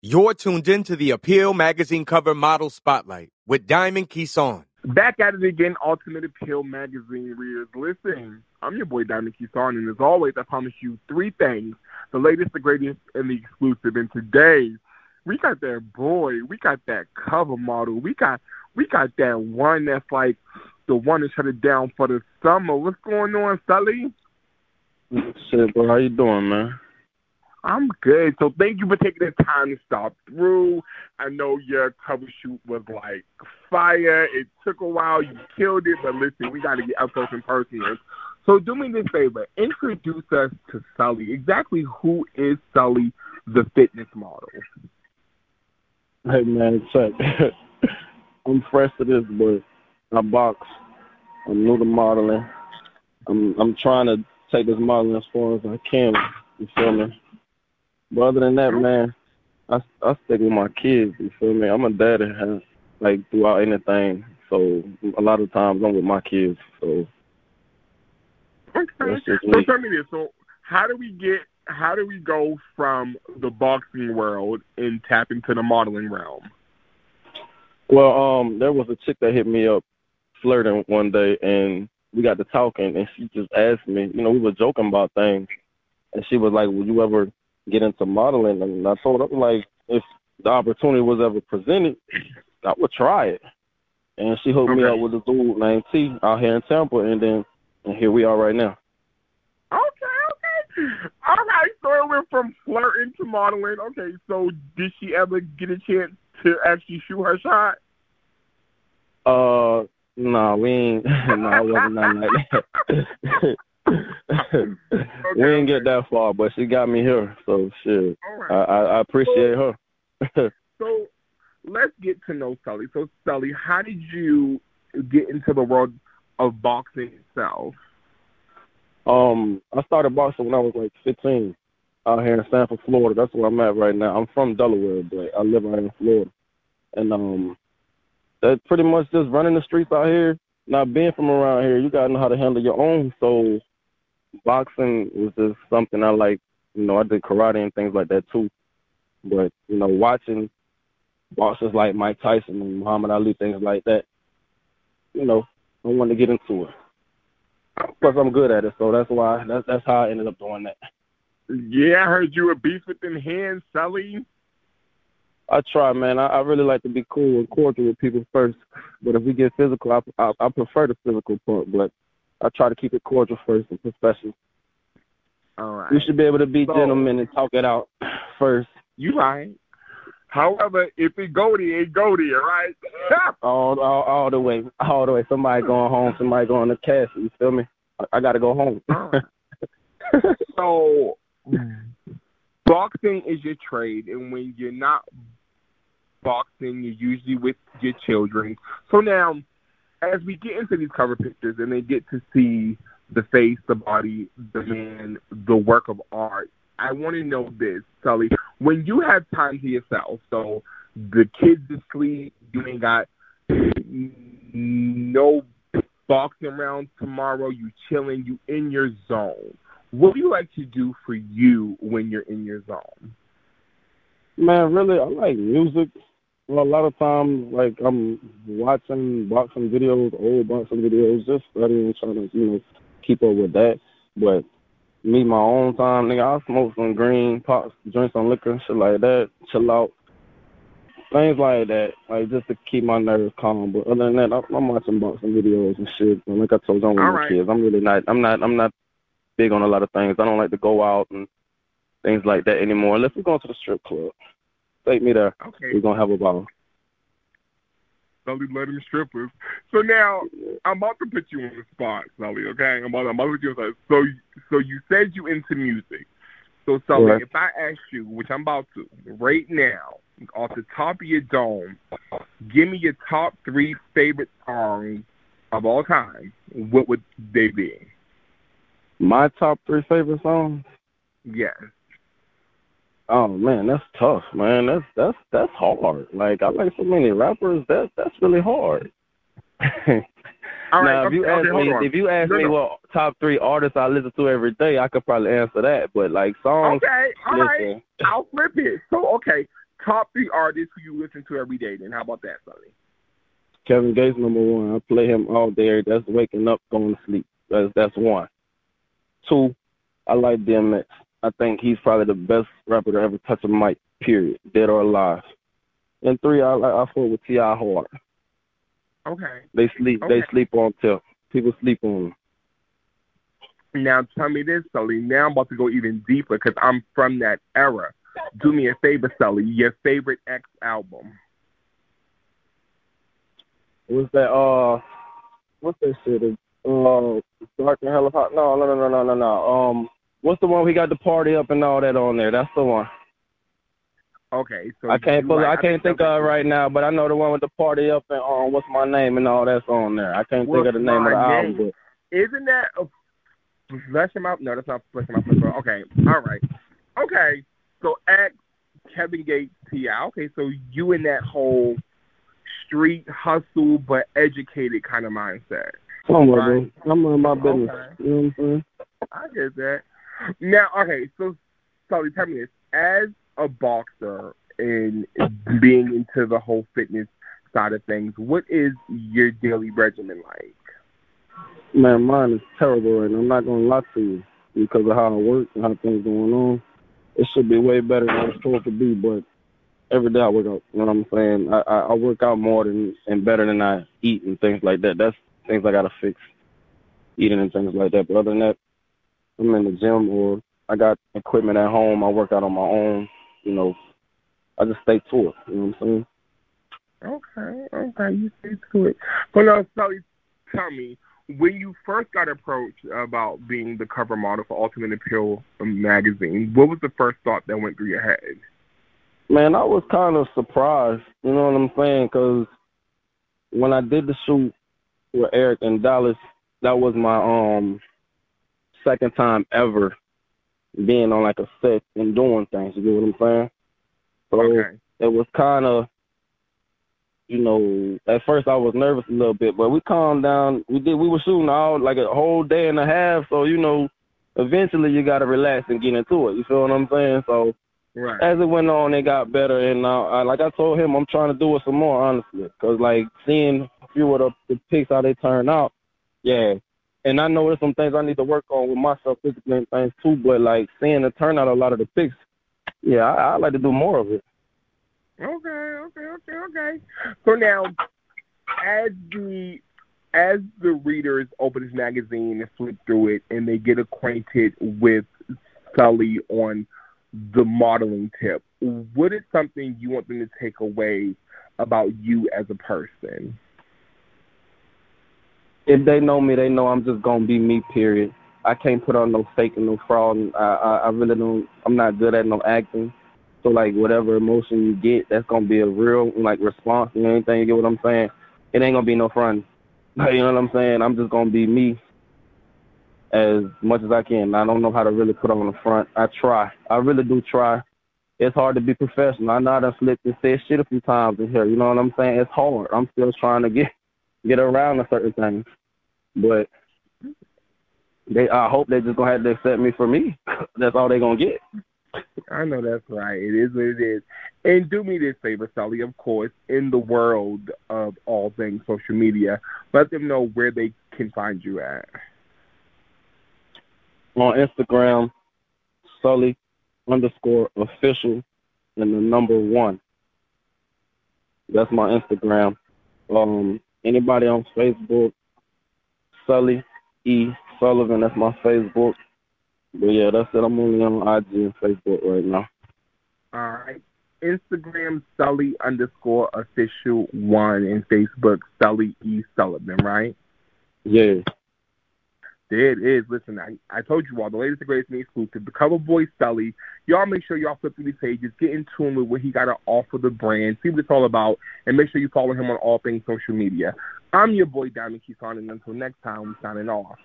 You're tuned in to the Apeel Magazine cover model spotlight with Diamond Keeson. Back at it again, Ultimate Apeel Magazine readers. Listen, I'm your boy Diamond Keeson, and as always, I promise you three things: the latest, the greatest, and the exclusive. And today, we got that boy, we got that cover model, we got we got that one that's like the one that shut it down for the summer. What's going on, Sully? Shit, bro, how you doing, man? I'm good. So thank you for taking the time to stop through. I know your cover shoot was like fire. It took a while. You killed it. But listen, we got to get up close and personal. So do me this favor. Introduce us to Sully. Exactly who is Sully, the fitness model? Hey, man, check. I'm fresh to this, but I box. I'm new to modeling. I'm I'm trying to take this modeling as far as I can. You feel me? But other than that, man, I I stick with my kids. You feel me? I'm a dad has like throughout anything. So a lot of times I'm with my kids. So okay. So tell me this. So how do we get? How do we go from the boxing world and tap into the modeling realm? Well, um, there was a chick that hit me up flirting one day, and we got to talking, and she just asked me. You know, we were joking about things, and she was like, "Will you ever get into modeling. And I told her, like, if the opportunity was ever presented, I would try it. And she hooked okay. me up with a dude named T out here in Tampa, and then and here we are right now. Okay, okay. All right, so it went from flirting to modeling. Okay, so did she ever get a chance to actually shoot her shot? Uh, no, we ain't. no, it wasn't nothing like that. we didn't get that far, but she got me here. So shit, right. I, I, I appreciate so, her. so let's get to know Sully. So Sully, how did you get into the world of boxing itself? Um, I started boxing when I was like 15 out here in Sanford, Florida. That's where I'm at right now. I'm from Delaware, but I live out in Florida. And um, that's pretty much just running the streets out here. Not being from around here, you gotta know how to handle your own. So boxing was just something I like. You know, I did karate and things like that too. But you know, watching boxers like Mike Tyson and Muhammad Ali, things like that, you know, I wanted to get into it. Plus, I'm good at it, so that's why that's that's how I ended up doing that. Yeah, I heard you were beef within hands, Sully. I try, man. I, I really like to be cool and cordial with people first, but if we get physical, I, I I prefer the physical part. But I try to keep it cordial first and professional. All right. We should be able to be so, gentlemen and talk it out first. You right. However, if it go there, it go there, right? all, all all the way, all the way. Somebody going home, somebody going to castle. You feel me? I, I got to go home. so, boxing is your trade, and when you're not boxing, you're usually with your children. So now, as we get into these cover pictures and they get to see the face, the body, the man, the work of art, I want to know this, Sully. When you have time to yourself, so the kids asleep, you ain't got no boxing around tomorrow, you chilling, you in your zone. What do you like to do for you when you're in your zone? Man, really, I like music. Well, a lot of times, like I'm watching boxing videos, old boxing videos, just studying, trying to you know keep up with that. But me, my own time, nigga, I smoke some green, pop, drink some liquor, shit like that, chill out, things like that, like just to keep my nerves calm. But other than that, I'm watching boxing videos and shit. And like I told you, I'm with my right. kids. I'm really not. I'm not. I'm not big on a lot of things. I don't like to go out and things like that anymore. Unless we're going to the strip club. Take me there. Okay. We're gonna have a ball. Sully let him strippers. So now I'm about to put you on the spot, Sully. Okay, I'm about, I'm about to put you on the spot. So so you said you into music. So Sully, right. if I ask you, which I'm about to right now, off the top of your dome, give me your top three favorite songs of all time. What would they be? My top three favorite songs. Yes. Oh man, that's tough, man. That's that's that's hard. Like I like so many rappers. That that's really hard. All right, now, if you okay, ask okay, me, if you ask no, me no. what top three artists I listen to every day, I could probably answer that. But like songs, okay, all right, I'll flip it. So okay, top three artists who you listen to every day. Then how about that, Sully? Kevin Gates number one. I play him all day. That's waking up, going to sleep. That's that's one. Two, I like DMX. I think he's probably the best rapper to ever touch a mic. Period, dead or alive. And three, I I, I fought with T.I. hard. Okay. They sleep. Okay. They sleep on tip. People sleep on them. Now tell me this, Sully. Now I'm about to go even deeper because I'm from that era. Do me a favor, Sully. Your favorite X album? What's that? Uh, what's that shit? Uh, Dark and Hell Is Hot. No, no, no, no, no, no, no. Um, what's the one we got the party up and all that on there? That's the one. Okay, so I can't pull. like- I can't think of it right now, but I know the one with the party up and um, what's my name and all that's on there. I can't think of the name of the album. Name? Isn't that a flesh him out? No, that's not flesh him out. Flesh him out. Okay, all right. Okay, so X, Kevin Gates, T.I. Okay, so you in that whole street hustle but educated kind of mindset. Somewhere, Right. I'm on my business. Okay. You know what I'm saying? I get that. Now, okay, so Sully, tell me this: as a boxer and being into the whole fitness side of things, what is your daily regimen like? Man, mine is terrible now. I'm not gonna lie to you because of how I work and how things going on. It should be way better than it's supposed to be, but every day I work out. You know what I'm saying? I, I, I work out more than and better than I eat and things like that. That's things I gotta fix, eating and things like that. But other than that, I'm in the gym or I got equipment at home. I work out on my own. You know, I just stay to it. You know what I'm saying? Okay, okay, you stay to it. But now, Sully, tell me, when you first got approached about being the cover model for Ultimate Apeel magazine, what was the first thought that went through your head? Man, I was kind of surprised. You know what I'm saying? Because when I did the shoot with Eric in Dallas, that was my um second time ever being on like a set and doing things. You get what I'm saying? So Okay. it was kind of, you know, at first I was nervous a little bit, but we calmed down. We did. We were shooting all like a whole day and a half, so you know, eventually you got to relax and get into it. You feel what I'm saying? So Right. as it went on, it got better, and uh, I, like I told him, I'm trying to do it some more, honestly, because like seeing a few of the, the pics how they turn out, yeah. And I know there's some things I need to work on with myself physically and things too, but like seeing the turnout, a lot of the pics, yeah, I, I like to do more of it. Okay, okay, okay, okay. So now, as the as the readers open this magazine and flip through it, and they get acquainted with Sully on the modeling tip, what is something you want them to take away about you as a person? If they know me, they know I'm just gonna be me. Period. I can't put on no fake and no fraud. I, I, I really don't. I'm not good at no acting. So like whatever emotion you get, that's gonna be a real like response and anything. You get what I'm saying? It ain't gonna be no front. You know what I'm saying? I'm just gonna be me as much as I can. I don't know how to really put on the front. I try. I really do try. It's hard to be professional. I know I done slipped and said shit a few times in here. You know what I'm saying? It's hard. I'm still trying to get get around to certain things. But they I hope they just gonna have to accept me for me. That's all they gonna get. I know that's right. It is what it is. And do me this favor, Sully, of course, in the world of all things social media, let them know where they can find you at. On Instagram, Sully underscore official and the number one. That's my Instagram. Um anybody on Facebook, Sully E Sullivan, that's my Facebook. But yeah, that's it. I'm only on IG and Facebook right now. All right. Instagram Sully underscore official one and Facebook Sully E Sullivan, right? Yeah. There it is. Listen, I, I told you all the latest and greatest and exclusive. The cover boy Sully. Y'all make sure y'all flip through these pages, get in tune with what he got to offer the brand, see what it's all about, and make sure you follow him on all things social media. I'm your boy Diamond Keyshawn, and until next time, we signing off.